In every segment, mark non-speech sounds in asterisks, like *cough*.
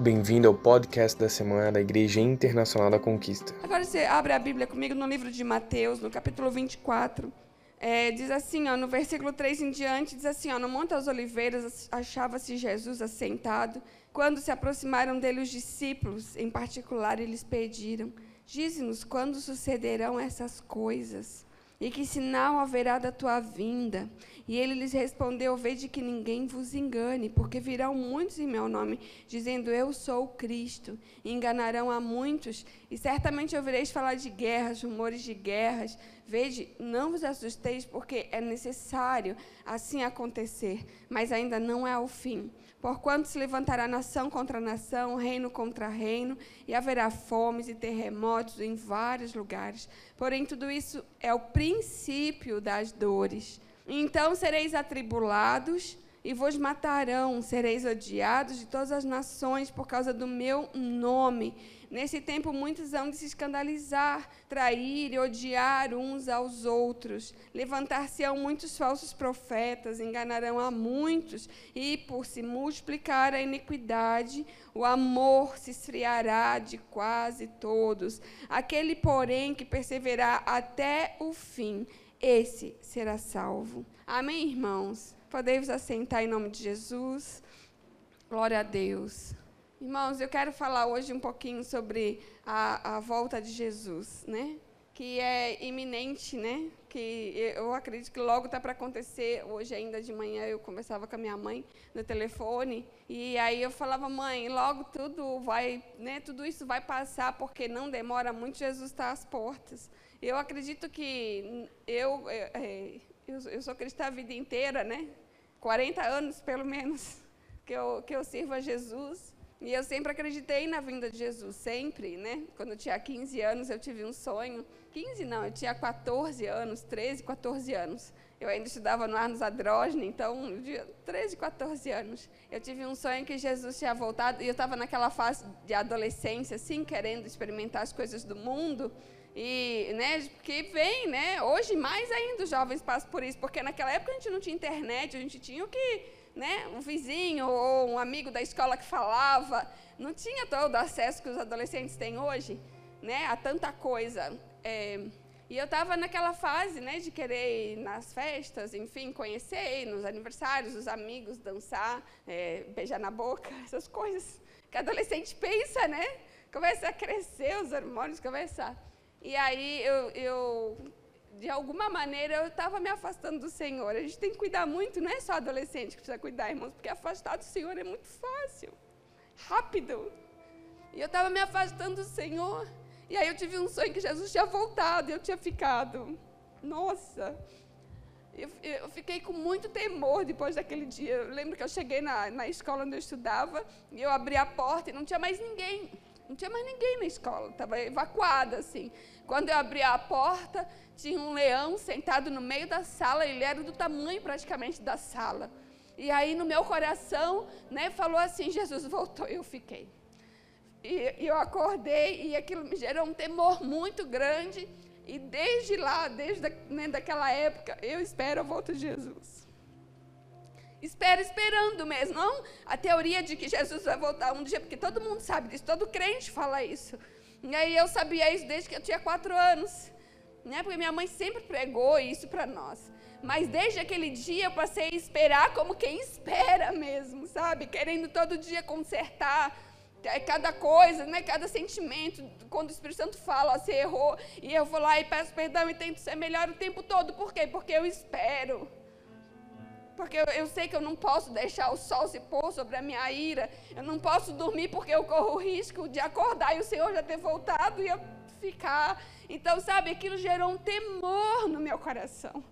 Bem-vindo ao podcast da semana da Igreja Internacional da Conquista. Agora você abre a Bíblia comigo no livro de Mateus, no capítulo 24. É, diz assim, ó, no versículo 3 em diante, diz assim, ó, no Monte das Oliveiras achava-se Jesus assentado. Quando se aproximaram dele os discípulos, em particular, eles pediram, dize-nos quando sucederão essas coisas e que sinal haverá da tua vinda? E ele lhes respondeu: Vede que ninguém vos engane, porque virão muitos em meu nome, dizendo: Eu sou o Cristo. E enganarão a muitos, e certamente ouvireis falar de guerras, rumores de guerras. Vede, não vos assusteis, porque é necessário assim acontecer, mas ainda não é o fim. Porquanto se levantará nação contra nação, reino contra reino, e haverá fomes e terremotos em vários lugares. Porém, tudo isso é o princípio das dores. Então sereis atribulados e vos matarão, sereis odiados de todas as nações por causa do meu nome. Nesse tempo, muitos hão de se escandalizar, trair e odiar uns aos outros. Levantar-se-ão muitos falsos profetas, enganarão a muitos, e por se multiplicar a iniquidade, o amor se esfriará de quase todos. Aquele, porém, que perseverar até o fim, esse será salvo. Amém, irmãos? Podemos assentar em nome de Jesus. Glória a Deus. Irmãos, eu quero falar hoje um pouquinho sobre a, a volta de Jesus, né? Que é iminente, né? Que eu acredito que logo está para acontecer. Hoje, ainda de manhã, eu conversava com a minha mãe no telefone e aí eu falava, mãe, logo tudo vai, né? Tudo isso vai passar porque não demora muito. Jesus está às portas. Eu acredito que eu, é, é, eu, eu sou cristã a vida inteira, né? 40 anos, pelo menos, *laughs* que eu, que eu sirvo a Jesus. E eu sempre acreditei na vinda de Jesus, sempre, né? Quando eu tinha 15 anos, eu tive um sonho. 15 não, eu tinha 14 anos, 13, 14 anos. Eu ainda estudava no Arnos Adrógene, então, de 13, 14 anos. Eu tive um sonho que Jesus tinha voltado, e eu estava naquela fase de adolescência, assim, querendo experimentar as coisas do mundo. E, né, que vem, né? Hoje mais ainda os jovens passam por isso, porque naquela época a gente não tinha internet, a gente tinha o que né, um vizinho ou um amigo da escola que falava, não tinha todo o acesso que os adolescentes têm hoje, né, a tanta coisa. É, e eu estava naquela fase, né, de querer ir nas festas, enfim, conhecer, nos aniversários, os amigos, dançar, é, beijar na boca, *laughs* essas coisas que adolescente pensa, né? Começa a crescer os hormônios, começa. E aí eu, eu de alguma maneira eu estava me afastando do Senhor. A gente tem que cuidar muito, não é só adolescente que precisa cuidar, irmãos, porque afastar do Senhor é muito fácil, rápido. E eu estava me afastando do Senhor. E aí eu tive um sonho que Jesus tinha voltado e eu tinha ficado. Nossa! Eu, eu, fiquei com muito temor depois daquele dia. Eu lembro que eu cheguei na, na escola onde eu estudava e eu abri a porta e não tinha mais ninguém. Não tinha mais ninguém na escola, estava evacuada assim. Quando eu abri a porta, tinha um leão sentado no meio da sala, ele era do tamanho praticamente da sala. E aí no meu coração, né, falou assim: Jesus voltou, eu fiquei. E, eu acordei e aquilo me gerou um temor muito grande. E desde lá, desde da, né, daquela época, eu espero a volta de Jesus. Espera esperando mesmo, não a teoria de que Jesus vai voltar um dia, porque todo mundo sabe disso, todo crente fala isso. E aí eu sabia isso desde que eu tinha quatro anos, né? porque minha mãe sempre pregou isso para nós. Mas desde aquele dia eu passei a esperar como quem espera mesmo, sabe? Querendo todo dia consertar é, cada coisa, né? cada sentimento. Quando o Espírito Santo fala, ó, você errou, e eu vou lá e peço perdão e tento ser melhor o tempo todo. Por quê? Porque eu espero porque eu, sei que eu não posso deixar o sol se pôr sobre a minha ira, eu não posso dormir porque eu corro o risco de acordar e o Senhor já ter voltado e eu ficar. Então, sabe, aquilo gerou um temor no meu coração.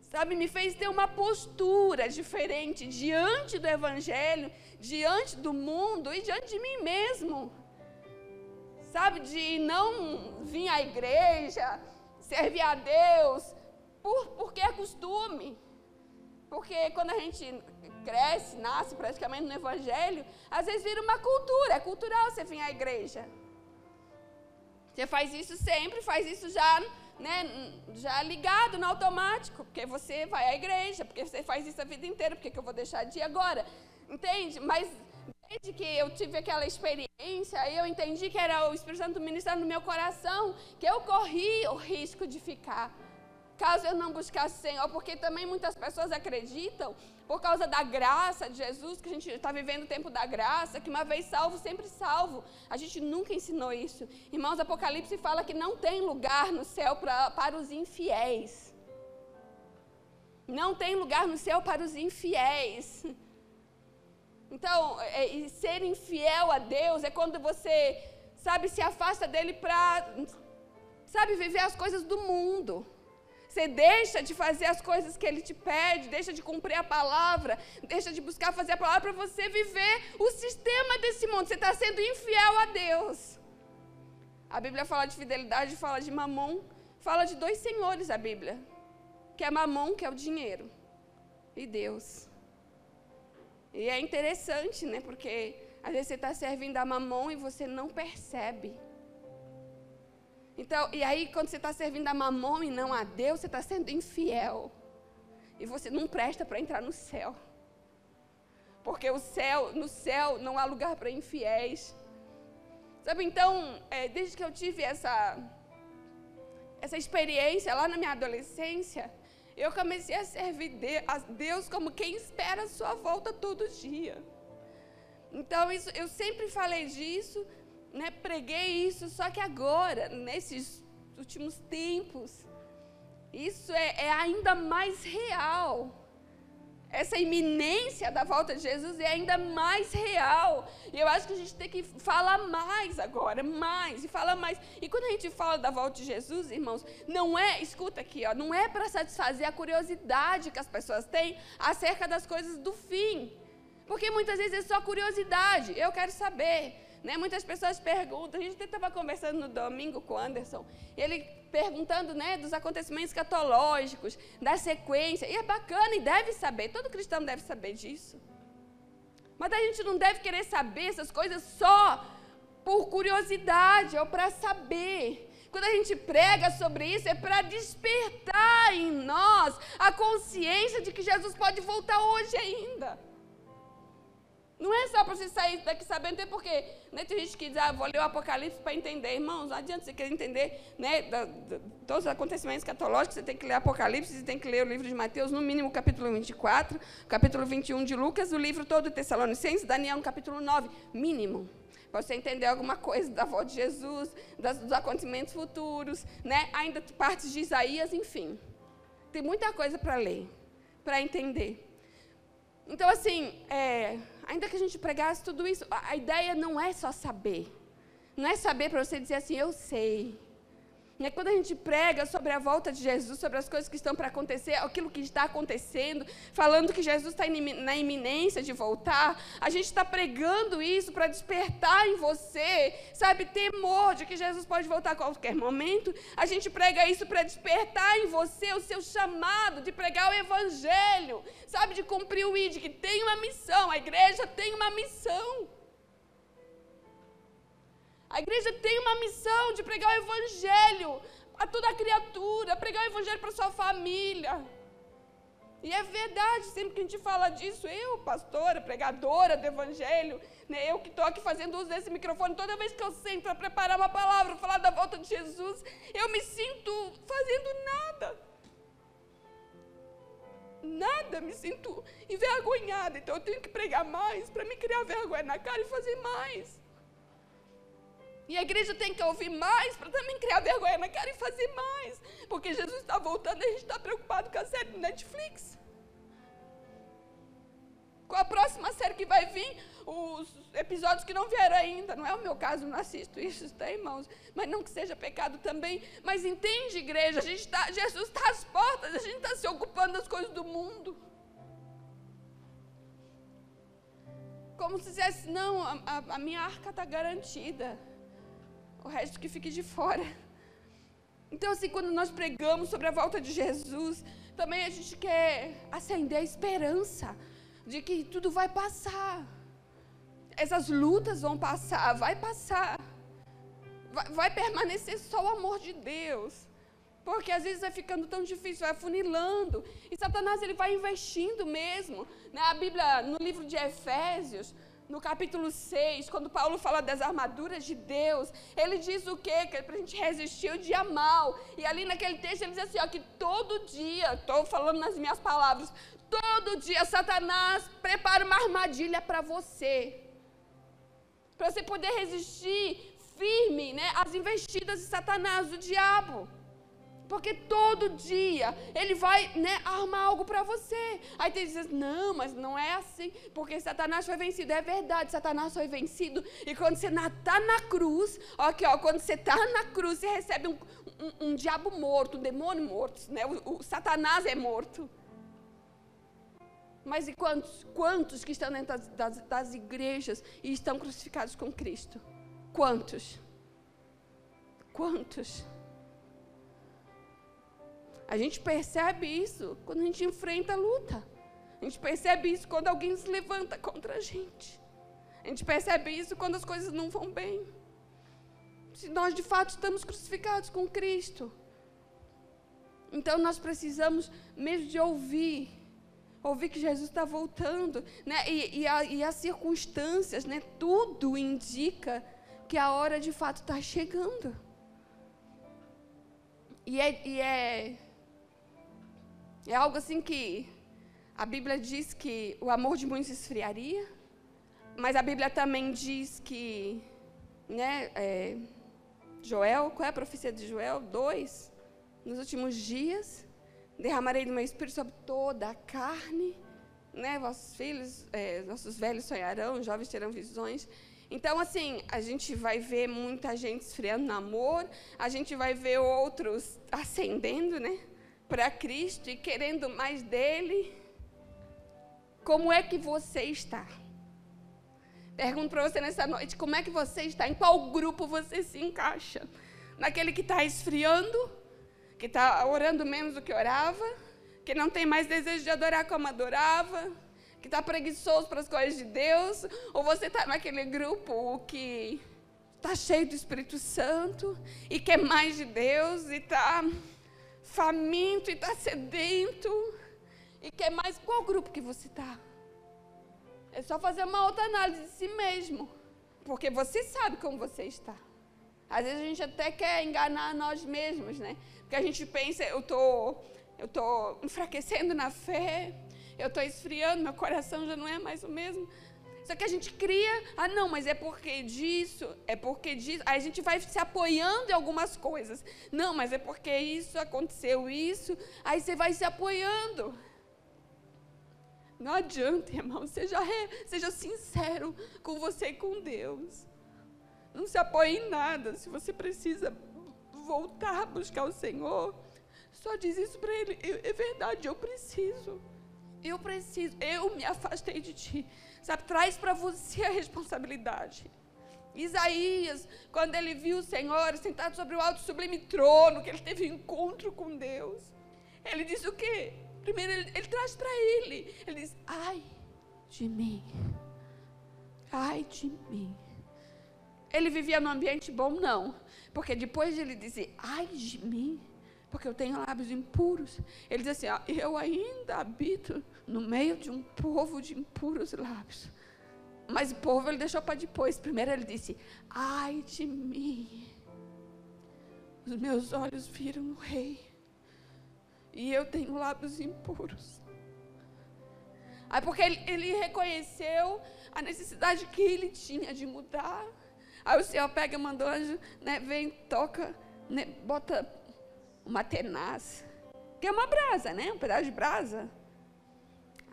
Sabe, me fez ter uma postura diferente diante do Evangelho, diante do mundo e diante de mim mesmo. Sabe, de não vir à igreja, servir a Deus, por, porque é costume porque quando a gente cresce, nasce praticamente no Evangelho, às vezes vira uma cultura, é cultural você vir à igreja. Você faz isso sempre, faz isso já, né, já ligado no automático, porque você vai à igreja, porque você faz isso a vida inteira, porque que eu vou deixar de ir agora? Entende? Mas desde que eu tive aquela experiência, eu entendi que era o Espírito Santo ministrando no meu coração, que eu corri o risco de ficar. Caso eu não buscasse Senhor, porque também muitas pessoas acreditam, por causa da graça de Jesus, que a gente está vivendo o tempo da graça, que uma vez salvo, sempre salvo. A gente nunca ensinou isso. Irmãos, Apocalipse fala que não tem lugar no céu pra, para os infiéis. Não tem lugar no céu para os infiéis. Então, é, ser infiel a Deus é quando você, sabe, se afasta dele para, sabe, viver as coisas do mundo. Você deixa de fazer as coisas que ele te pede, deixa de cumprir a palavra, deixa de buscar fazer a palavra para você viver o sistema desse mundo. Você está sendo infiel a Deus. A Bíblia fala de fidelidade, fala de mamon, fala de dois senhores a Bíblia, que é mamon, que é o dinheiro, e Deus. E é interessante, né? Porque às vezes você está servindo a mamon e você não percebe. Então, e aí quando você está servindo a mamon e não a Deus, você está sendo infiel. E você não presta para entrar no céu. Porque o céu, no céu não há lugar para infiéis. Sabe, então, é, desde que eu tive essa, essa experiência lá na minha adolescência, eu comecei a servir a Deus como quem espera a sua volta todo dia. Então, isso, eu sempre falei disso, né, preguei isso, só que agora, nesses últimos tempos, isso é, é ainda mais real. Essa iminência da volta de Jesus é ainda mais real. E eu acho que a gente tem que falar mais agora, mais, e falar mais. E quando a gente fala da volta de Jesus, irmãos, não é, escuta aqui, ó, não é para satisfazer a curiosidade que as pessoas têm acerca das coisas do fim. Porque muitas vezes é só curiosidade. Eu quero saber. Né? Muitas pessoas perguntam, a gente estava conversando no domingo com o Anderson, e ele perguntando né, dos acontecimentos catológicos, da sequência, e é bacana e deve saber, todo cristão deve saber disso. Mas a gente não deve querer saber essas coisas só por curiosidade ou para saber. Quando a gente prega sobre isso, é para despertar em nós a consciência de que Jesus pode voltar hoje ainda. Não é só para você sair daqui sabendo, até porque né, tem gente que diz, ah, vou ler o Apocalipse para entender. Irmãos, não adianta você querer entender né, da, da, todos os acontecimentos catológicos, você tem que ler Apocalipse, você tem que ler o livro de Mateus, no mínimo capítulo 24, o capítulo 21 de Lucas, o livro todo de Tessalonicenses, Daniel no capítulo 9, mínimo. Para você entender alguma coisa da volta de Jesus, das, dos acontecimentos futuros, né? ainda partes de Isaías, enfim. Tem muita coisa para ler, para entender. Então, assim, é, ainda que a gente pregasse tudo isso, a, a ideia não é só saber. Não é saber para você dizer assim, eu sei. É quando a gente prega sobre a volta de Jesus, sobre as coisas que estão para acontecer, aquilo que está acontecendo, falando que Jesus está na iminência de voltar, a gente está pregando isso para despertar em você, sabe, temor de que Jesus pode voltar a qualquer momento. A gente prega isso para despertar em você o seu chamado de pregar o Evangelho, sabe, de cumprir o ID, que tem uma missão, a igreja tem uma missão. A igreja tem uma missão de pregar o evangelho a toda criatura, pregar o evangelho para sua família. E é verdade, sempre que a gente fala disso, eu, pastora, pregadora do Evangelho, né, eu que estou aqui fazendo uso desse microfone, toda vez que eu sento para preparar uma palavra, falar da volta de Jesus, eu me sinto fazendo nada. Nada, me sinto envergonhada. Então eu tenho que pregar mais para me criar vergonha na cara e fazer mais. E a igreja tem que ouvir mais para também criar vergonha na cara e fazer mais. Porque Jesus está voltando e a gente está preocupado com a série do Netflix. Com a próxima série que vai vir, os episódios que não vieram ainda. Não é o meu caso, não assisto isso, está, irmãos? Mas não que seja pecado também. Mas entende, igreja, a gente tá, Jesus está às portas, a gente está se ocupando das coisas do mundo. Como se dissesse, não, a, a, a minha arca está garantida o resto que fique de fora. Então, assim, quando nós pregamos sobre a volta de Jesus, também a gente quer acender a esperança de que tudo vai passar. Essas lutas vão passar, vai passar. Vai, vai permanecer só o amor de Deus. Porque às vezes vai ficando tão difícil, vai afunilando. E Satanás ele vai investindo mesmo. Né? A Bíblia, no livro de Efésios, no capítulo 6, quando Paulo fala das armaduras de Deus, ele diz o quê? Que é para a gente resistir o dia mal. E ali naquele texto ele diz assim: ó, que todo dia, estou falando nas minhas palavras, todo dia Satanás prepara uma armadilha para você. Para você poder resistir firme né, às investidas de Satanás, do diabo. Porque todo dia ele vai né, armar algo para você. Aí tem diz, não, mas não é assim. Porque Satanás foi vencido. É verdade, Satanás foi vencido. E quando você está na cruz, aqui, ó, quando você está na cruz, você recebe um, um, um, diabo morto, um demônio morto. Né? O, o Satanás é morto. Mas e quantos, quantos que estão dentro das, das, das igrejas e estão crucificados com Cristo? Quantos? Quantos? A gente percebe isso quando a gente enfrenta a luta. A gente percebe isso quando alguém se levanta contra a gente. A gente percebe isso quando as coisas não vão bem. Se nós de fato estamos crucificados com Cristo. Então nós precisamos mesmo de ouvir, ouvir que Jesus está voltando, né? E, e, a, e, as circunstâncias, né? Tudo indica que a hora de fato está chegando. E é, e é é algo assim que a Bíblia diz que o amor de muitos esfriaria, mas a Bíblia também diz que, né, é, Joel, qual é a profecia de Joel? 2. Nos últimos dias, derramarei do meu espírito sobre toda a carne, né, vossos filhos, é, nossos velhos sonharão, jovens terão visões. Então, assim, a gente vai ver muita gente esfriando no amor, a gente vai ver outros acendendo, né? Para Cristo e querendo mais dele, como é que você está? Pergunto para você nessa noite, como é que você está? Em qual grupo você se encaixa? Naquele que está esfriando, que está orando menos do que orava, que não tem mais desejo de adorar como adorava, que está preguiçoso para as coisas de Deus? Ou você está naquele grupo que está cheio do Espírito Santo e quer mais de Deus e está faminto e está sedento e quer mais. Qual grupo que você está? É só fazer uma outra análise de si mesmo, porque você sabe como você está. Às vezes a gente até quer enganar nós mesmos, né? Porque a gente pensa, eu tô, eu tô enfraquecendo na fé, eu tô esfriando, meu coração já não é mais o mesmo. Só que a gente cria, ah não, mas é porque disso, é porque disso. Aí a gente vai se apoiando em algumas coisas. Não, mas é porque isso aconteceu isso. Aí você vai se apoiando. Não adianta, irmão, seja, seja sincero com você e com Deus. Não se apoie em nada. Se você precisa voltar a buscar o Senhor, só diz isso para Ele. é verdade, eu preciso. Eu preciso. Eu me afastei de ti. Sabe, traz para você a responsabilidade. Isaías, quando ele viu o Senhor sentado sobre o alto sublime trono, que ele teve um encontro com Deus, ele diz o quê? Primeiro ele, ele traz para ele, ele diz: Ai de mim, ai de mim. Ele vivia num ambiente bom? Não, porque depois de ele dizer: Ai de mim, porque eu tenho lábios impuros. Ele diz assim: ó, Eu ainda habito no meio de um povo de impuros lábios. Mas o povo ele deixou para depois. Primeiro ele disse: Ai de mim, os meus olhos viram o rei, e eu tenho lábios impuros. Aí porque ele, ele reconheceu a necessidade que ele tinha de mudar. Aí o Senhor pega, manda o anjo, né, vem, toca, né, bota uma tenaz, que é uma brasa, né? Um pedaço de brasa.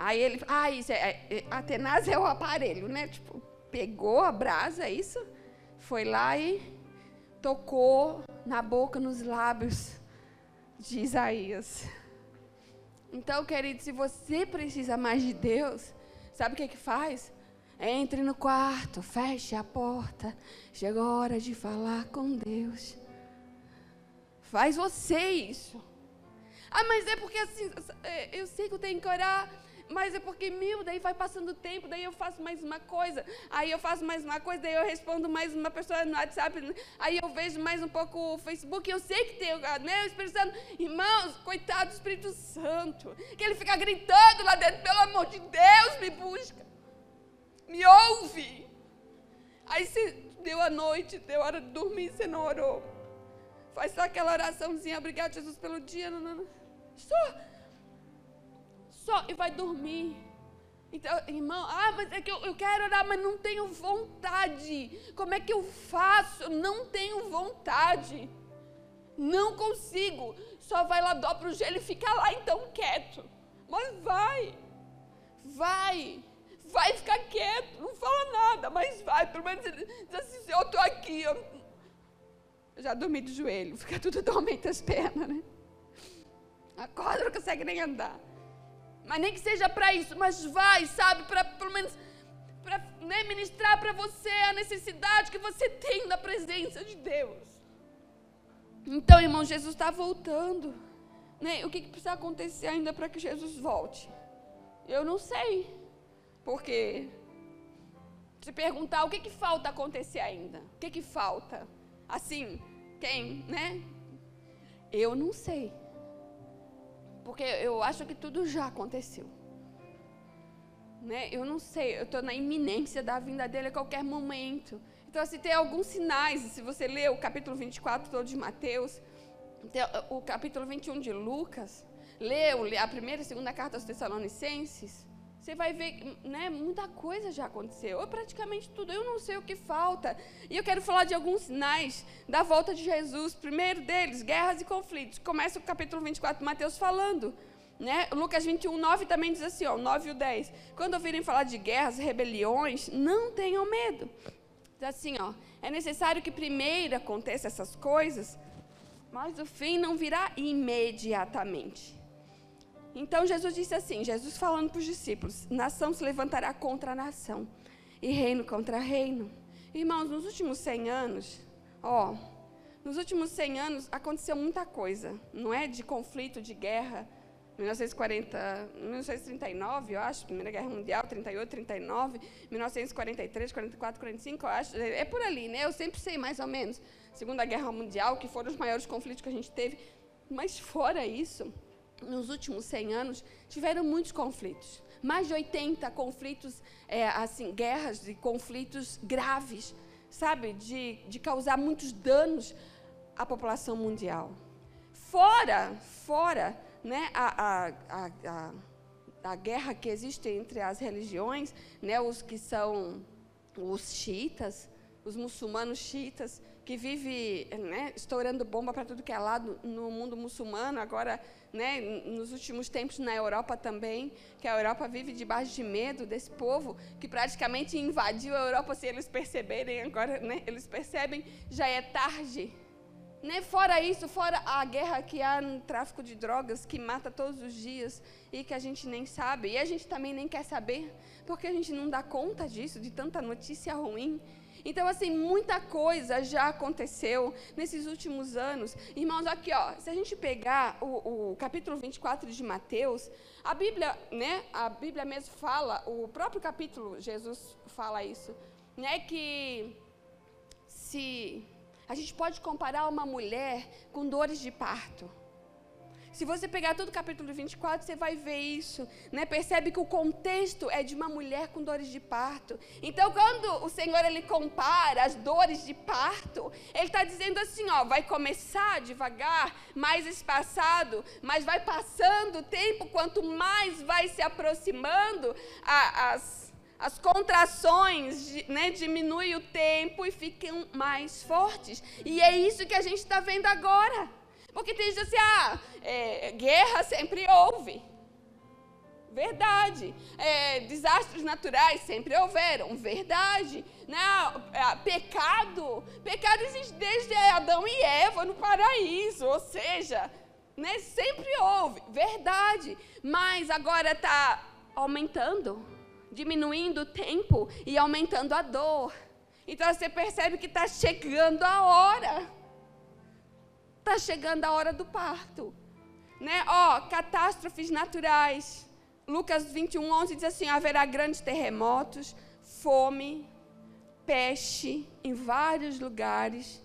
Aí ele, ah, isso é, é, a tenaz é o aparelho, né? Tipo, pegou a brasa, é isso, foi lá e tocou na boca, nos lábios de Isaías. Então, querido, se você precisa mais de Deus, sabe o que que faz? Entre no quarto, feche a porta. Chegou a hora de falar com Deus. Faz você isso. Ah, mas é porque assim, é, eu sei que eu tenho que orar, mas é porque, mil, daí vai passando o tempo, daí eu faço mais uma coisa, aí eu faço mais uma coisa, daí eu respondo mais uma pessoa no WhatsApp, aí eu vejo mais um pouco o Facebook, eu sei que tem né, o Espírito Santo. Irmãos, coitado do Espírito Santo, que ele fica gritando lá dentro, pelo amor de Deus, me busca. Me ouve. Aí você deu a noite, deu hora de dormir, você não orou. Faz só aquela oraçãozinha, obrigado Jesus pelo dia. Não, não, não. Só. Só e vai dormir. Então, irmão, ah, mas é que eu, eu quero orar, mas não tenho vontade. Como é que eu faço? Eu não tenho vontade. Não consigo. Só vai lá, dobra o gelo e fica lá então quieto. Mas vai. Vai. Vai ficar quieto. Não fala nada, mas vai. Pelo menos diz assim, eu estou aqui. Eu... eu já dormi de joelho. *laughs* Fica tudo dormente as pernas, né? Acorda, não consegue nem andar. Mas nem que seja para isso, mas vai, sabe, para pelo menos para né, ministrar para você a necessidade que você tem da presença de Deus. Então, irmão, Jesus está voltando. Né? O que, que precisa acontecer ainda para que Jesus volte? Eu não sei. Porque se perguntar o que, que falta acontecer ainda? O que, que falta? Assim, quem, né? Eu não sei. Porque eu acho que tudo já aconteceu. Né? Eu não sei, eu estou na iminência da vinda dele a qualquer momento. Então, assim, tem alguns sinais. Se você ler o capítulo 24 todo de Mateus, o capítulo 21 de Lucas, leu a primeira e segunda carta aos Tessalonicenses, você vai ver, né, muita coisa já aconteceu, ou praticamente tudo. Eu não sei o que falta. E eu quero falar de alguns sinais da volta de Jesus. Primeiro deles, guerras e conflitos. Começa o capítulo 24 de Mateus falando. Né? Lucas 21, 9 também diz assim, ó, 9 e o 10. Quando ouvirem falar de guerras rebeliões, não tenham medo. Diz assim, ó, é necessário que primeiro aconteça essas coisas, mas o fim não virá imediatamente. Então Jesus disse assim: Jesus falando para os discípulos: nação se levantará contra nação, e reino contra reino. Irmãos, nos últimos 100 anos, ó, nos últimos 100 anos aconteceu muita coisa, não é? De conflito, de guerra. 1940, 1939, eu acho, Primeira Guerra Mundial, 38, 39, 1943, 44, 45, eu acho, é por ali, né? Eu sempre sei mais ou menos. Segunda Guerra Mundial, que foram os maiores conflitos que a gente teve. Mas fora isso, nos últimos 100 anos, tiveram muitos conflitos. Mais de 80 conflitos, é, assim, guerras e conflitos graves, sabe? De, de causar muitos danos à população mundial. Fora, fora, né, a, a, a, a, guerra que existe entre as religiões, né, os que são os xiitas, os muçulmanos xiitas, que vive né, estourando bomba para tudo que é lado no mundo muçulmano, agora né, nos últimos tempos na Europa também, que a Europa vive debaixo de medo desse povo que praticamente invadiu a Europa se eles perceberem, agora né, eles percebem, já é tarde. Né? Fora isso, fora a guerra que há no tráfico de drogas, que mata todos os dias e que a gente nem sabe, e a gente também nem quer saber, porque a gente não dá conta disso, de tanta notícia ruim. Então, assim, muita coisa já aconteceu nesses últimos anos. Irmãos, aqui, ó, se a gente pegar o, o capítulo 24 de Mateus, a Bíblia, né, a Bíblia mesmo fala, o próprio capítulo, Jesus fala isso, né, que se a gente pode comparar uma mulher com dores de parto. Se você pegar todo o capítulo 24, você vai ver isso. Né? Percebe que o contexto é de uma mulher com dores de parto. Então, quando o Senhor ele compara as dores de parto, Ele está dizendo assim: ó, vai começar devagar, mais espaçado, mas vai passando o tempo, quanto mais vai se aproximando, a, as, as contrações né, diminui o tempo e ficam mais fortes. E é isso que a gente está vendo agora. Porque tem gente assim, ah, é, guerra sempre houve. Verdade. É, desastres naturais sempre houveram. Verdade. Não, é, pecado. Pecado existe desde Adão e Eva no paraíso. Ou seja, né, sempre houve. Verdade. Mas agora está aumentando, diminuindo o tempo e aumentando a dor. Então você percebe que está chegando a hora Está chegando a hora do parto. Né? Ó, catástrofes naturais. Lucas 21, 11 diz assim: haverá grandes terremotos, fome, peste em vários lugares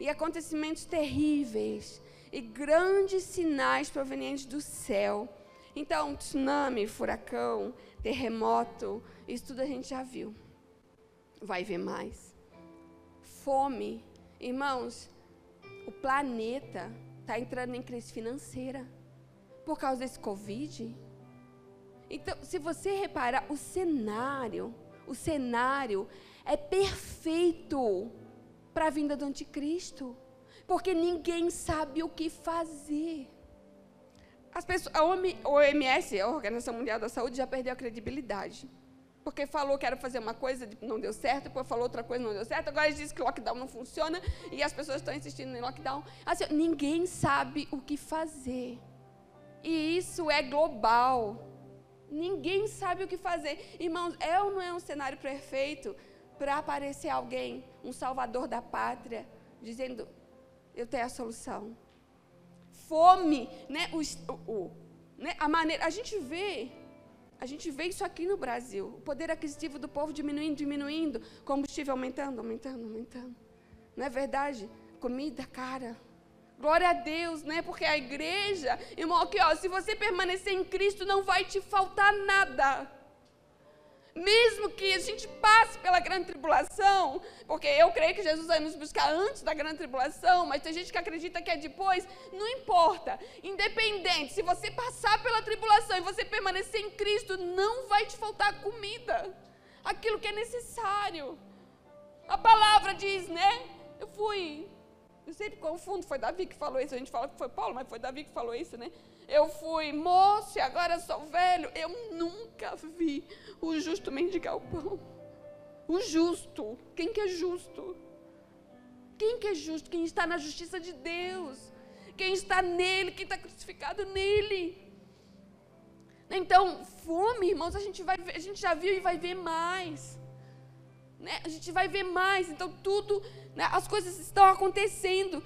e acontecimentos terríveis e grandes sinais provenientes do céu. Então, tsunami, furacão, terremoto, isso tudo a gente já viu. vai ver mais. Fome. Irmãos, o planeta está entrando em crise financeira por causa desse Covid. Então, se você reparar, o cenário, o cenário é perfeito para a vinda do anticristo, porque ninguém sabe o que fazer. As pessoas, a OMS, a Organização Mundial da Saúde, já perdeu a credibilidade. Porque falou que era fazer uma coisa, não deu certo, depois falou outra coisa, não deu certo. Agora dizem que lockdown não funciona e as pessoas estão insistindo em lockdown. Assim, ninguém sabe o que fazer. E isso é global. Ninguém sabe o que fazer. Irmãos, é ou não é um cenário perfeito para aparecer alguém, um salvador da pátria, dizendo: Eu tenho a solução. Fome, né? O, o, né? A maneira. A gente vê. A gente vê isso aqui no Brasil. O poder aquisitivo do povo diminuindo, diminuindo. Combustível aumentando, aumentando, aumentando. Não é verdade? Comida cara. Glória a Deus, né? Porque a igreja, irmão, aqui, ó, se você permanecer em Cristo, não vai te faltar nada. Mesmo que a gente passe pela grande tribulação, porque eu creio que Jesus vai nos buscar antes da grande tribulação, mas tem gente que acredita que é depois, não importa. Independente, se você passar pela tribulação e você permanecer em Cristo, não vai te faltar comida. Aquilo que é necessário. A palavra diz, né? Eu fui eu sempre confundo, foi Davi que falou isso. A gente fala que foi Paulo, mas foi Davi que falou isso, né? Eu fui moço e agora sou velho. Eu nunca vi o justo mendigar o pão. O justo. Quem que é justo? Quem que é justo? Quem está na justiça de Deus. Quem está nele, quem está crucificado nele. Então, fome, irmãos, a gente, vai, a gente já viu e vai ver mais. Né? A gente vai ver mais. Então, tudo né? As coisas estão acontecendo.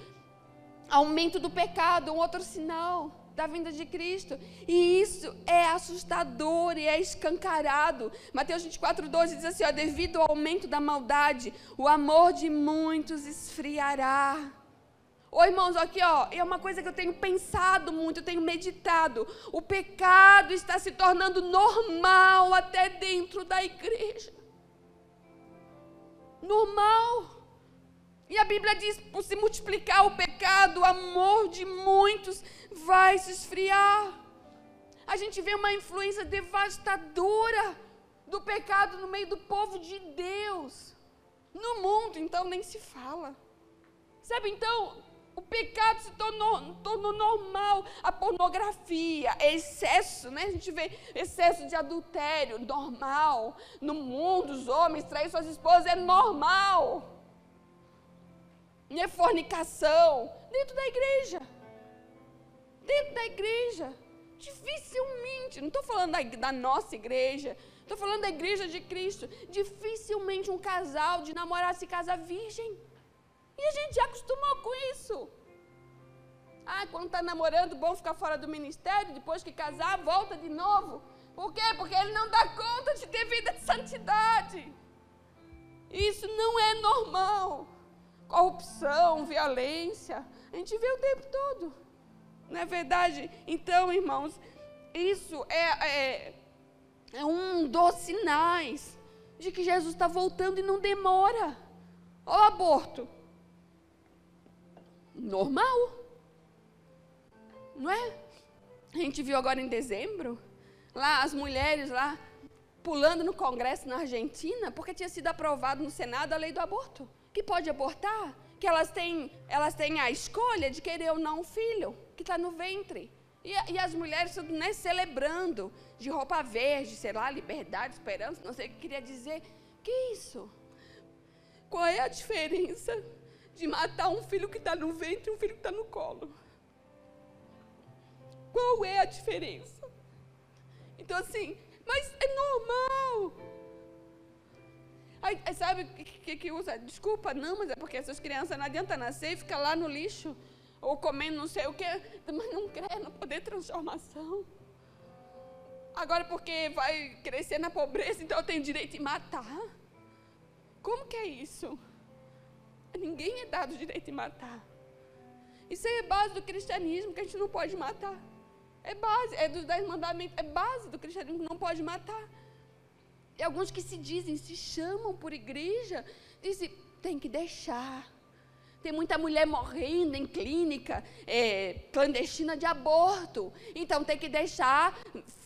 Aumento do pecado, um outro sinal da vinda de Cristo. E isso é assustador e é escancarado. Mateus 24, 12 diz assim: ó, devido ao aumento da maldade, o amor de muitos esfriará. Ô irmãos, aqui ó, é uma coisa que eu tenho pensado muito, eu tenho meditado. O pecado está se tornando normal até dentro da igreja. Normal. E a Bíblia diz: por se multiplicar o pecado, o amor de muitos vai se esfriar. A gente vê uma influência devastadora do pecado no meio do povo de Deus. No mundo, então, nem se fala. Sabe, então, o pecado se tornou, tornou normal. A pornografia, excesso, né? A gente vê excesso de adultério, normal. No mundo, os homens traem suas esposas, é normal é fornicação, dentro da igreja. Dentro da igreja. Dificilmente, não estou falando da, da nossa igreja, estou falando da igreja de Cristo. Dificilmente um casal de namorar se casa virgem. E a gente já acostumou com isso. Ah, quando está namorando, bom ficar fora do ministério, depois que casar, volta de novo. Por quê? Porque ele não dá conta de ter vida de santidade. Isso não é normal corrupção, violência. A gente vê o tempo todo. Não é verdade? Então, irmãos, isso é, é, é um dos sinais de que Jesus está voltando e não demora. Olha o aborto. Normal. Não é? A gente viu agora em dezembro, lá as mulheres lá pulando no Congresso na Argentina, porque tinha sido aprovado no Senado a lei do aborto que pode abortar, que elas têm, elas têm a escolha de querer ou não um filho que está no ventre. E, e, as mulheres tudo né, celebrando, de roupa verde, sei lá, liberdade, esperança, não sei o que queria dizer. Que isso? Qual é a diferença de matar um filho que está no ventre e um filho que está no colo? Qual é a diferença? Então, assim, mas é normal. Aí, sabe o que, que, que, usa? Desculpa, não, mas é porque essas crianças não adianta nascer e ficar lá no lixo, ou comendo não sei o quê, mas não quer, não poder transformação. Agora, porque vai crescer na pobreza, então eu tenho direito de matar. Como que é isso? Ninguém é dado o direito de matar. Isso aí é base do cristianismo, que a gente não pode matar. É base, é dos dez mandamentos, é base do cristianismo, não pode matar. E alguns que se dizem, se chamam por igreja, dizem, tem que deixar. Tem muita mulher morrendo em clínica é, clandestina de aborto. Então tem que deixar,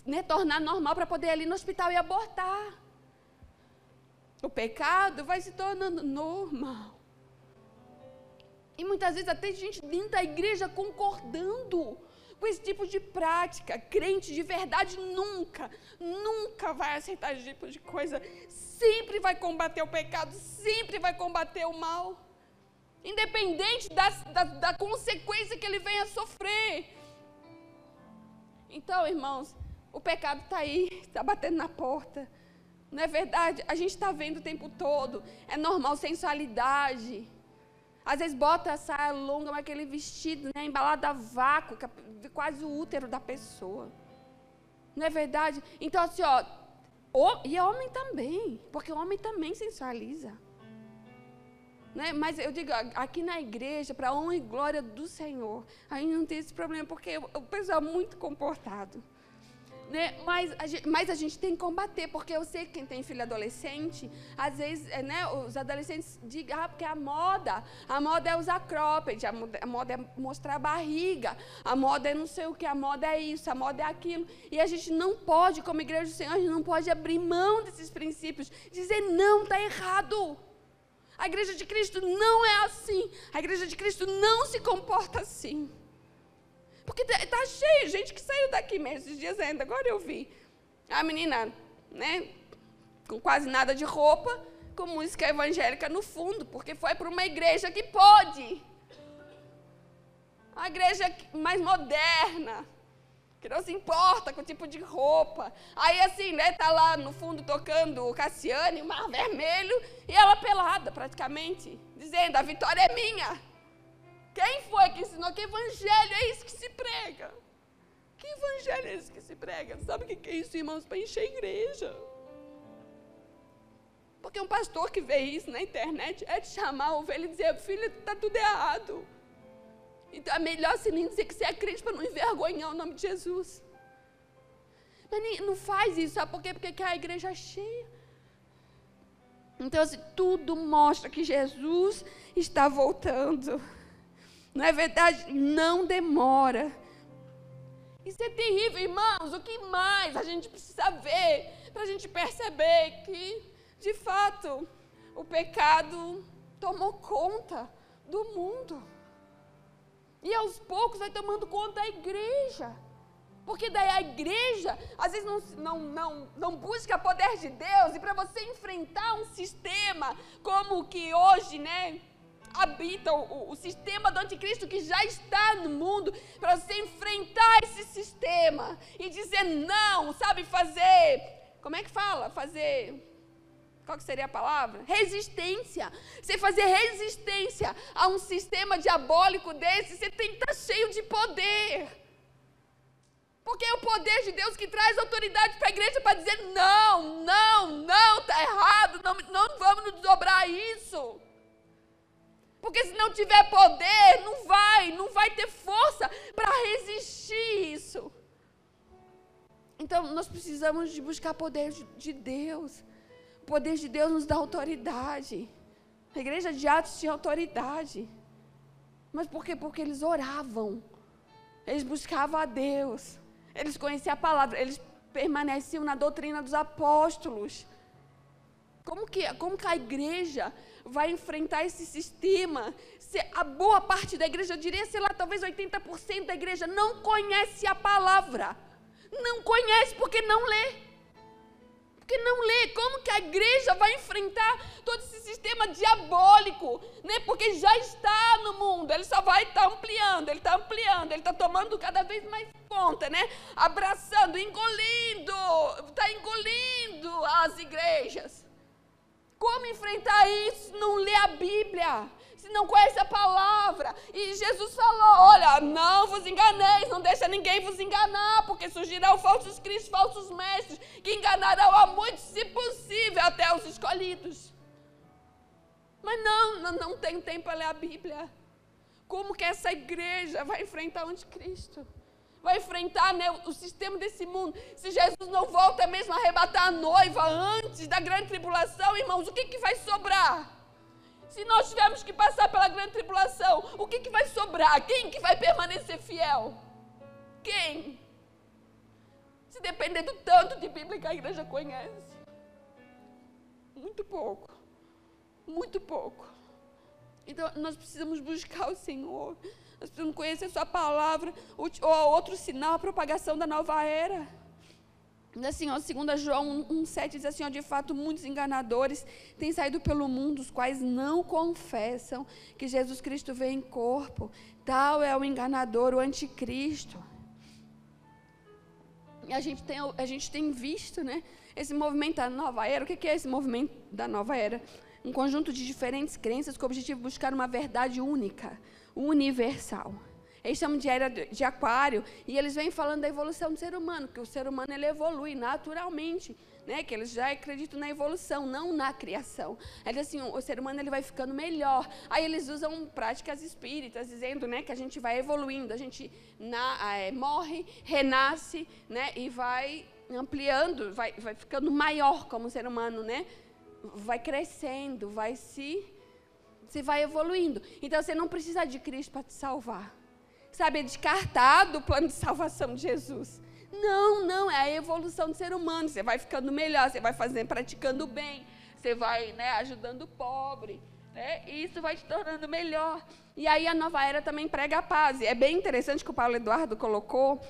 né, tornar normal para poder ir ali no hospital e abortar. O pecado vai se tornando normal. E muitas vezes até gente dentro da igreja concordando com esse tipo de prática. Crente de verdade nunca, nunca vai aceitar esse tipo de coisa. Sempre vai combater o pecado, sempre vai combater o mal. Independente da, da, da consequência que ele venha sofrer. Então, irmãos, o pecado está aí, está batendo na porta. Não é verdade? A gente está vendo o tempo todo. É normal sensualidade. Às vezes bota a saia longa, mas aquele vestido né, embalado a vácuo, é quase o útero da pessoa. Não é verdade? Então, assim, ó, e homem também, porque o homem também sensualiza. Né? Mas eu digo, aqui na igreja, para a honra e glória do Senhor, a gente não tem esse problema, porque o pessoal é muito comportado. Né? Mas, a gente, mas a gente tem que combater, porque eu sei que quem tem filho adolescente, às vezes, é, né, os adolescentes dizem, ah, porque a moda, a moda é usar cropped, a moda, a moda é mostrar a barriga, a moda é não sei o que, a moda é isso, a moda é aquilo. E a gente não pode, como igreja do Senhor, a gente não pode abrir mão desses princípios, dizer, não, está errado. A igreja de Cristo não é assim. A igreja de Cristo não se comporta assim. Porque está tá cheio, gente que saiu daqui mesmo esses dias ainda. Agora eu vi. A menina, né, com quase nada de roupa, com música evangélica no fundo, porque foi para uma igreja que pode. Uma igreja mais moderna, que não se importa com o tipo de roupa. Aí assim, né, tá lá no fundo tocando o Cassiane, o Mar Vermelho, e ela pelada praticamente, dizendo: "A vitória é minha". Quem foi que ensinou que evangelho é isso que se prega? Que evangelho é esse que se prega? Sabe o que é isso, irmãos? Para encher a igreja. Porque um pastor que vê isso na internet é te chamar a ovelha e dizer, filho, está tudo errado. Então é melhor se nem dizer que você é crente para não envergonhar o nome de Jesus. Mas não faz isso, sabe por quê? Porque a igreja é cheia. Então, assim, tudo mostra que Jesus está voltando. Não é verdade? Não demora. Isso é terrível, irmãos. O que mais a gente precisa ver para a gente perceber que, de fato, o pecado tomou conta do mundo. E aos poucos vai tomando conta da igreja. Porque daí a igreja, às vezes, não, não, não, não busca poder de Deus. E para você enfrentar um sistema como que hoje, né? Habita o, o sistema do anticristo que já está no mundo, para você enfrentar esse sistema e dizer não, sabe, fazer, como é que fala? Fazer qual seria a palavra? Resistência. Você fazer resistência a um sistema diabólico desse, você tem que estar cheio de poder. Porque é o poder de Deus que traz autoridade para a igreja para dizer: não, não, não, está errado, não, não vamos nos dobrar isso. Porque se não tiver poder, não vai, não vai ter força para resistir isso. Então nós precisamos de buscar poder de Deus. O poder de Deus nos dá autoridade. A igreja de Atos tinha autoridade. Mas por quê? Porque eles oravam. Eles buscavam a Deus. Eles conheciam a palavra. Eles permaneciam na doutrina dos apóstolos. Como que, como que a igreja vai enfrentar esse sistema. Se a boa parte da igreja, eu diria, sei lá, talvez 80% da igreja não conhece a palavra. Não conhece porque não lê. Porque não lê. Como que a igreja vai enfrentar todo esse sistema diabólico? Né? Porque já está no mundo, ele só vai estar tá ampliando, ele está ampliando, ele está tomando cada vez mais conta, né? Abraçando, engolindo, está engolindo as igrejas. Como enfrentar isso? Não lê a Bíblia. Se não conhece a palavra. E Jesus falou: Olha, não vos enganeis, não deixa ninguém vos enganar, porque surgirão falsos cristos, falsos mestres, que enganarão a muitos, se possível, até os escolhidos. Mas não, não, não tem tempo para ler a Bíblia. Como que essa igreja vai enfrentar o anticristo? Vai enfrentar né, o sistema desse mundo. Se Jesus não volta mesmo a arrebatar a noiva antes da grande tribulação, irmãos, o que, que vai sobrar? Se nós tivermos que passar pela grande tribulação, o que, que vai sobrar? Quem que vai permanecer fiel? Quem? Se depender do tanto de Bíblia que a igreja conhece. Muito pouco. Muito pouco. Então, nós precisamos buscar o Senhor. Nós precisamos conhecer Sua palavra. Ou outro sinal, a propagação da nova era. Assim, ó, 2 João 1,7 diz assim: ó, de fato, muitos enganadores têm saído pelo mundo, os quais não confessam que Jesus Cristo veio em corpo. Tal é o enganador, o anticristo. E a gente tem, a gente tem visto né, esse movimento da nova era. O que é esse movimento da nova era? Um conjunto de diferentes crenças com o objetivo de buscar uma verdade única, universal. Eles chamam de era de aquário e eles vêm falando da evolução do ser humano, que o ser humano ele evolui naturalmente, né? Que eles já acreditam na evolução, não na criação. Eles assim, o ser humano ele vai ficando melhor. Aí eles usam práticas espíritas dizendo, né, que a gente vai evoluindo, a gente na, é, morre, renasce, né, e vai ampliando, vai, vai ficando maior como ser humano, né? Vai crescendo, vai se você vai evoluindo. Então você não precisa de Cristo para te salvar sabe, descartado o plano de salvação de Jesus. Não, não, é a evolução do ser humano. Você vai ficando melhor, você vai fazendo, praticando bem, você vai né, ajudando o pobre. Né, e isso vai te tornando melhor. E aí a nova era também prega a paz. E é bem interessante que o Paulo Eduardo colocou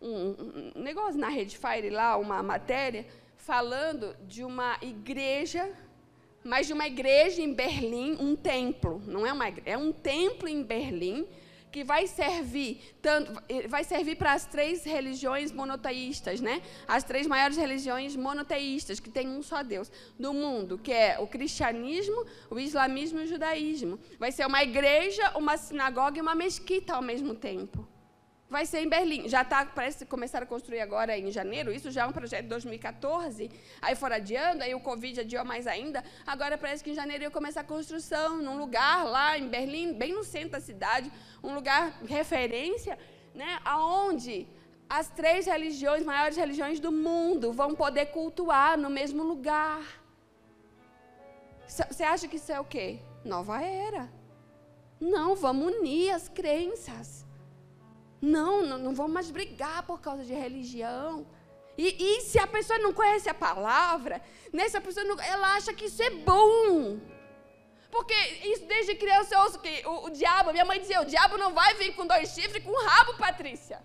um, um negócio na Rede Fire lá, uma matéria, falando de uma igreja, mas de uma igreja em Berlim, um templo. Não é uma igreja, é um templo em Berlim que vai servir tanto, vai servir para as três religiões monoteístas, né? As três maiores religiões monoteístas que têm um só Deus do mundo, que é o cristianismo, o islamismo e o judaísmo. Vai ser uma igreja, uma sinagoga e uma mesquita ao mesmo tempo. Vai ser em Berlim. Já está, parece começar a construir agora em janeiro. Isso já é um projeto de 2014. Aí foram adiando, aí o Covid adiou mais ainda. Agora parece que em janeiro ia começar a construção num lugar lá em Berlim, bem no centro da cidade, um lugar referência, né, aonde as três religiões, maiores religiões do mundo, vão poder cultuar no mesmo lugar. Você acha que isso é o quê? Nova era. Não, vamos unir as crenças. Não, não, não vamos mais brigar por causa de religião. E, e se a pessoa não conhece a palavra, né, se a pessoa não, ela acha que isso é bom. Porque isso desde criança eu ouço que o, o diabo, minha mãe dizia, o diabo não vai vir com dois chifres com um rabo, Patrícia.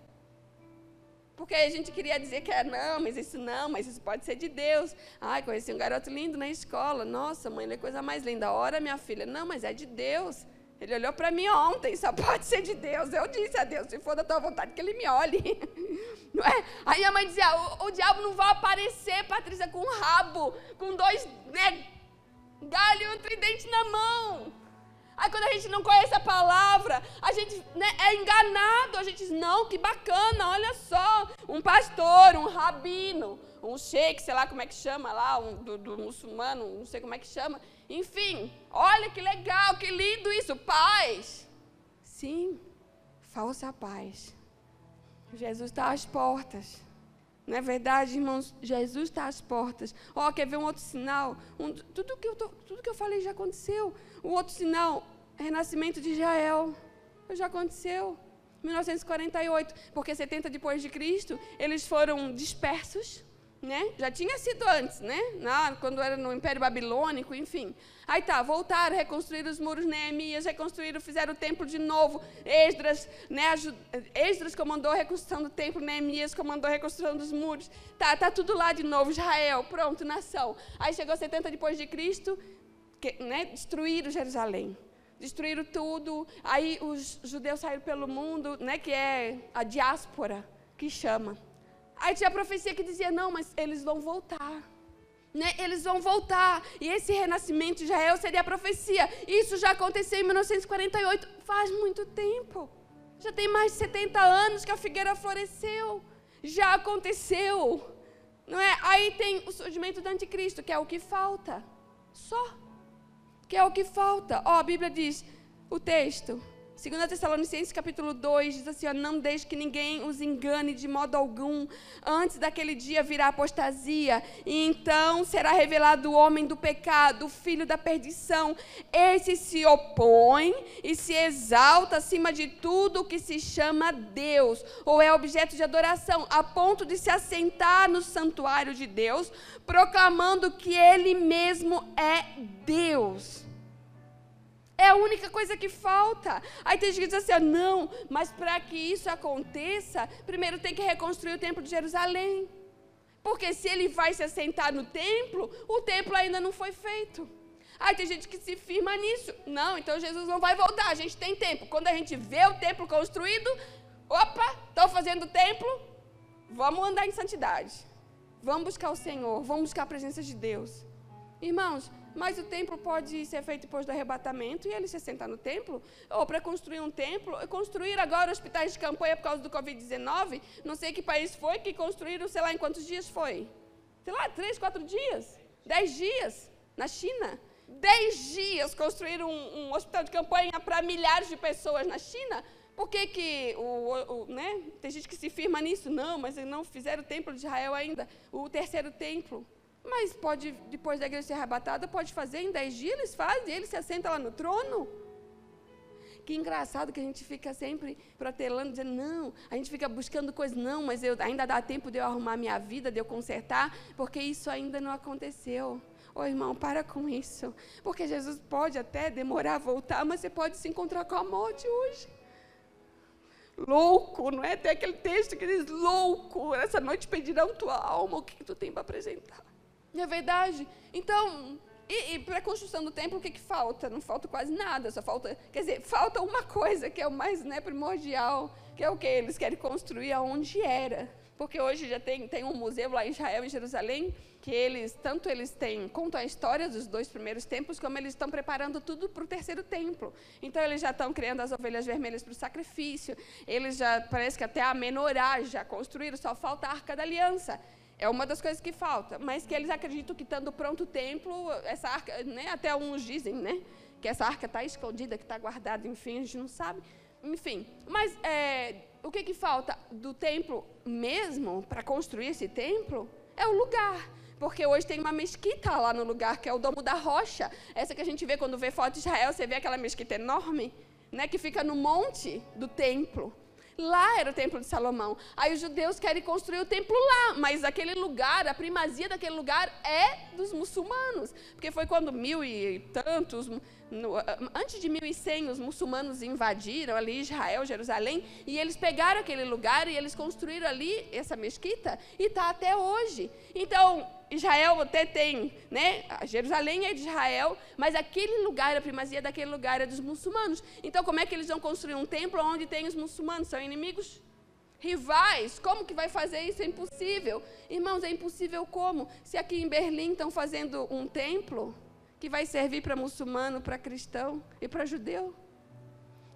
Porque a gente queria dizer que é, não, mas isso não, mas isso pode ser de Deus. Ai, conheci um garoto lindo na escola. Nossa, mãe, ele é coisa mais linda. Ora, minha filha, não, mas é de Deus. Ele olhou para mim ontem, só pode ser de Deus. Eu disse a Deus, se for da tua vontade, que ele me olhe. *laughs* Não é? Aí a mãe dizia, o, o diabo não vai aparecer, Patrícia, com um rabo, com dois né, galhos e um tridente na mão. Aí quando a gente não conhece a palavra, a gente né, é enganado. A gente diz, não, que bacana, olha só. Um pastor, um rabino, um sheik, sei lá como é que chama lá, um, do, do muçulmano, não sei como é que chama. Enfim, olha que legal, que lindo isso, paz. Sim, falsa paz. Jesus está às portas. Não é verdade, irmãos? Jesus está às portas. Ó, oh, quer ver um outro sinal? Um, tudo, que eu tô, tudo que eu falei já aconteceu. O outro sinal, renascimento de Israel. Já aconteceu. 1948. Porque 70 depois de Cristo, eles foram dispersos né? Já tinha sido antes, né? Na, quando era no Império Babilônico, enfim. Aí tá, voltaram, reconstruíram os muros Neemias, reconstruíram, fizeram o templo de novo. Esdras, né? Esdras comandou a reconstrução do templo, Neemias comandou a reconstrução dos muros. Tá, tá tudo lá de novo, Israel, pronto, nação. Aí chegou 70 depois de Cristo, que, né? Destruíram Jerusalém. Destruíram tudo. Aí os judeus saíram pelo mundo, né? Que é a diáspora que chama. Aí tinha a profecia que dizia: não, mas eles vão voltar. Né? Eles vão voltar. E esse renascimento de Israel seria a profecia. Isso já aconteceu em 1948, faz muito tempo. Já tem mais de 70 anos que a figueira floresceu. Já aconteceu. Não é? Aí tem o surgimento do anticristo, que é o que falta. Só. Que é o que falta. Ó, a Bíblia diz, o texto, 2 Tessalonicenses capítulo 2 diz assim: ó, Não deixe que ninguém os engane de modo algum. Antes daquele dia virá apostasia, e então será revelado o homem do pecado, o filho da perdição. Esse se opõe e se exalta acima de tudo o que se chama Deus, ou é objeto de adoração, a ponto de se assentar no santuário de Deus, proclamando que ele mesmo é Deus. É a única coisa que falta. Aí tem gente que diz assim: não, mas para que isso aconteça, primeiro tem que reconstruir o templo de Jerusalém. Porque se ele vai se assentar no templo, o templo ainda não foi feito. Aí tem gente que se firma nisso. Não, então Jesus não vai voltar, a gente tem tempo. Quando a gente vê o templo construído, opa, estão fazendo o templo, vamos andar em santidade. Vamos buscar o Senhor, vamos buscar a presença de Deus. Irmãos, mas o templo pode ser feito depois do arrebatamento e ele se assentar no templo. Ou para construir um templo, construir agora hospitais de campanha por causa do Covid-19. Não sei que país foi que construíram, sei lá em quantos dias foi. Sei lá, três, quatro dias. Dez dias. Na China. Dez dias construíram um, um hospital de campanha para milhares de pessoas na China. Por que, que o, o, né? tem gente que se firma nisso? Não, mas não fizeram o templo de Israel ainda. O terceiro templo. Mas pode, depois da igreja ser arrebatada, pode fazer em dez dias, eles fazem, ele se assenta lá no trono. Que engraçado que a gente fica sempre protelando, dizendo, não, a gente fica buscando coisas, não, mas eu, ainda dá tempo de eu arrumar minha vida, de eu consertar, porque isso ainda não aconteceu. Ô irmão, para com isso. Porque Jesus pode até demorar a voltar, mas você pode se encontrar com a morte hoje. Louco, não é? Tem aquele texto que diz: louco, essa noite pedirão tua alma, o que, que tu tem para apresentar? Não é verdade? Então, e, e para a construção do templo, o que, que falta? Não falta quase nada, só falta, quer dizer, falta uma coisa que é o mais né, primordial, que é o que eles querem construir aonde era. Porque hoje já tem, tem um museu lá em Israel, em Jerusalém, que eles, tanto eles têm, contam a história dos dois primeiros templos, como eles estão preparando tudo para o terceiro templo. Então, eles já estão criando as ovelhas vermelhas para o sacrifício, eles já, parece que até a menorá já construíram, só falta a Arca da Aliança. É uma das coisas que falta, mas que eles acreditam que estando pronto o templo, essa arca, né, até uns dizem, né, que essa arca está escondida, que está guardada, enfim, a gente não sabe. Enfim, mas é, o que, que falta do templo mesmo, para construir esse templo, é o lugar. Porque hoje tem uma mesquita lá no lugar, que é o Domo da Rocha. Essa que a gente vê quando vê foto de Israel, você vê aquela mesquita enorme, né, que fica no monte do templo. Lá era o templo de Salomão. Aí os judeus querem construir o templo lá, mas aquele lugar, a primazia daquele lugar é dos muçulmanos. Porque foi quando mil e tantos, no, antes de 1100, os muçulmanos invadiram ali Israel, Jerusalém, e eles pegaram aquele lugar e eles construíram ali essa mesquita e está até hoje. Então, Israel até tem, né? Jerusalém é de Israel, mas aquele lugar, a primazia daquele lugar é dos muçulmanos. Então, como é que eles vão construir um templo onde tem os muçulmanos? São inimigos? Rivais? Como que vai fazer isso? É impossível. Irmãos, é impossível como? Se aqui em Berlim estão fazendo um templo que vai servir para muçulmano, para cristão e para judeu.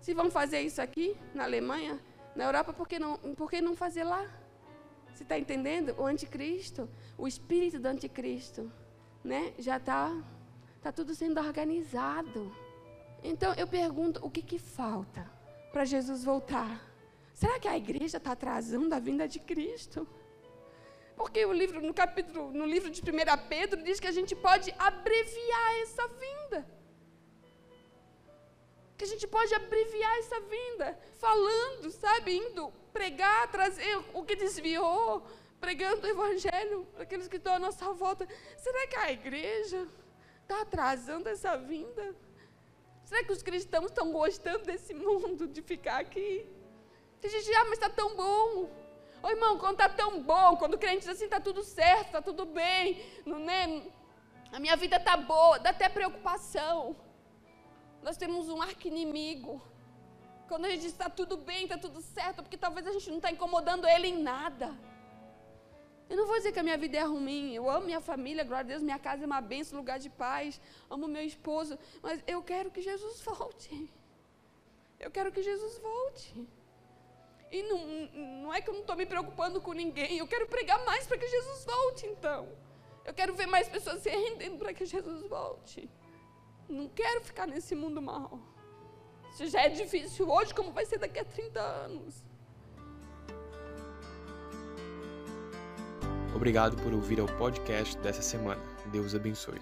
Se vão fazer isso aqui, na Alemanha, na Europa, por que não, por que não fazer lá? Você está entendendo? O anticristo, o espírito do anticristo, né? Já está tá tudo sendo organizado. Então eu pergunto, o que, que falta para Jesus voltar? Será que a igreja está atrasando a vinda de Cristo? Porque o livro, no capítulo, no livro de 1 Pedro, diz que a gente pode abreviar essa vinda. Que a gente pode abreviar essa vinda, falando, sabe, indo pregar, trazer o que desviou, pregando o evangelho para aqueles que estão à nossa volta. Será que a igreja está atrasando essa vinda? Será que os cristãos estão gostando desse mundo, de ficar aqui? Tem gente, ah, mas está tão bom. Ô irmão, quando está tão bom, quando o crente diz assim, está tudo certo, está tudo bem, não, né? a minha vida está boa, dá até preocupação. Nós temos um arqui-inimigo quando a gente diz está tudo bem, está tudo certo, porque talvez a gente não está incomodando ele em nada. Eu não vou dizer que a minha vida é ruim, eu amo minha família, glória a Deus, minha casa é uma benção, lugar de paz, amo meu esposo, mas eu quero que Jesus *laughs* volte. Eu quero que Jesus volte. E não, não é que eu não estou me preocupando com ninguém, eu quero pregar mais para que Jesus volte, então. Eu quero ver mais pessoas se rendendo para que Jesus volte. Não quero ficar nesse mundo mal. Se já é difícil hoje, como vai ser daqui a 30 anos? Obrigado por ouvir o podcast dessa semana. Deus abençoe.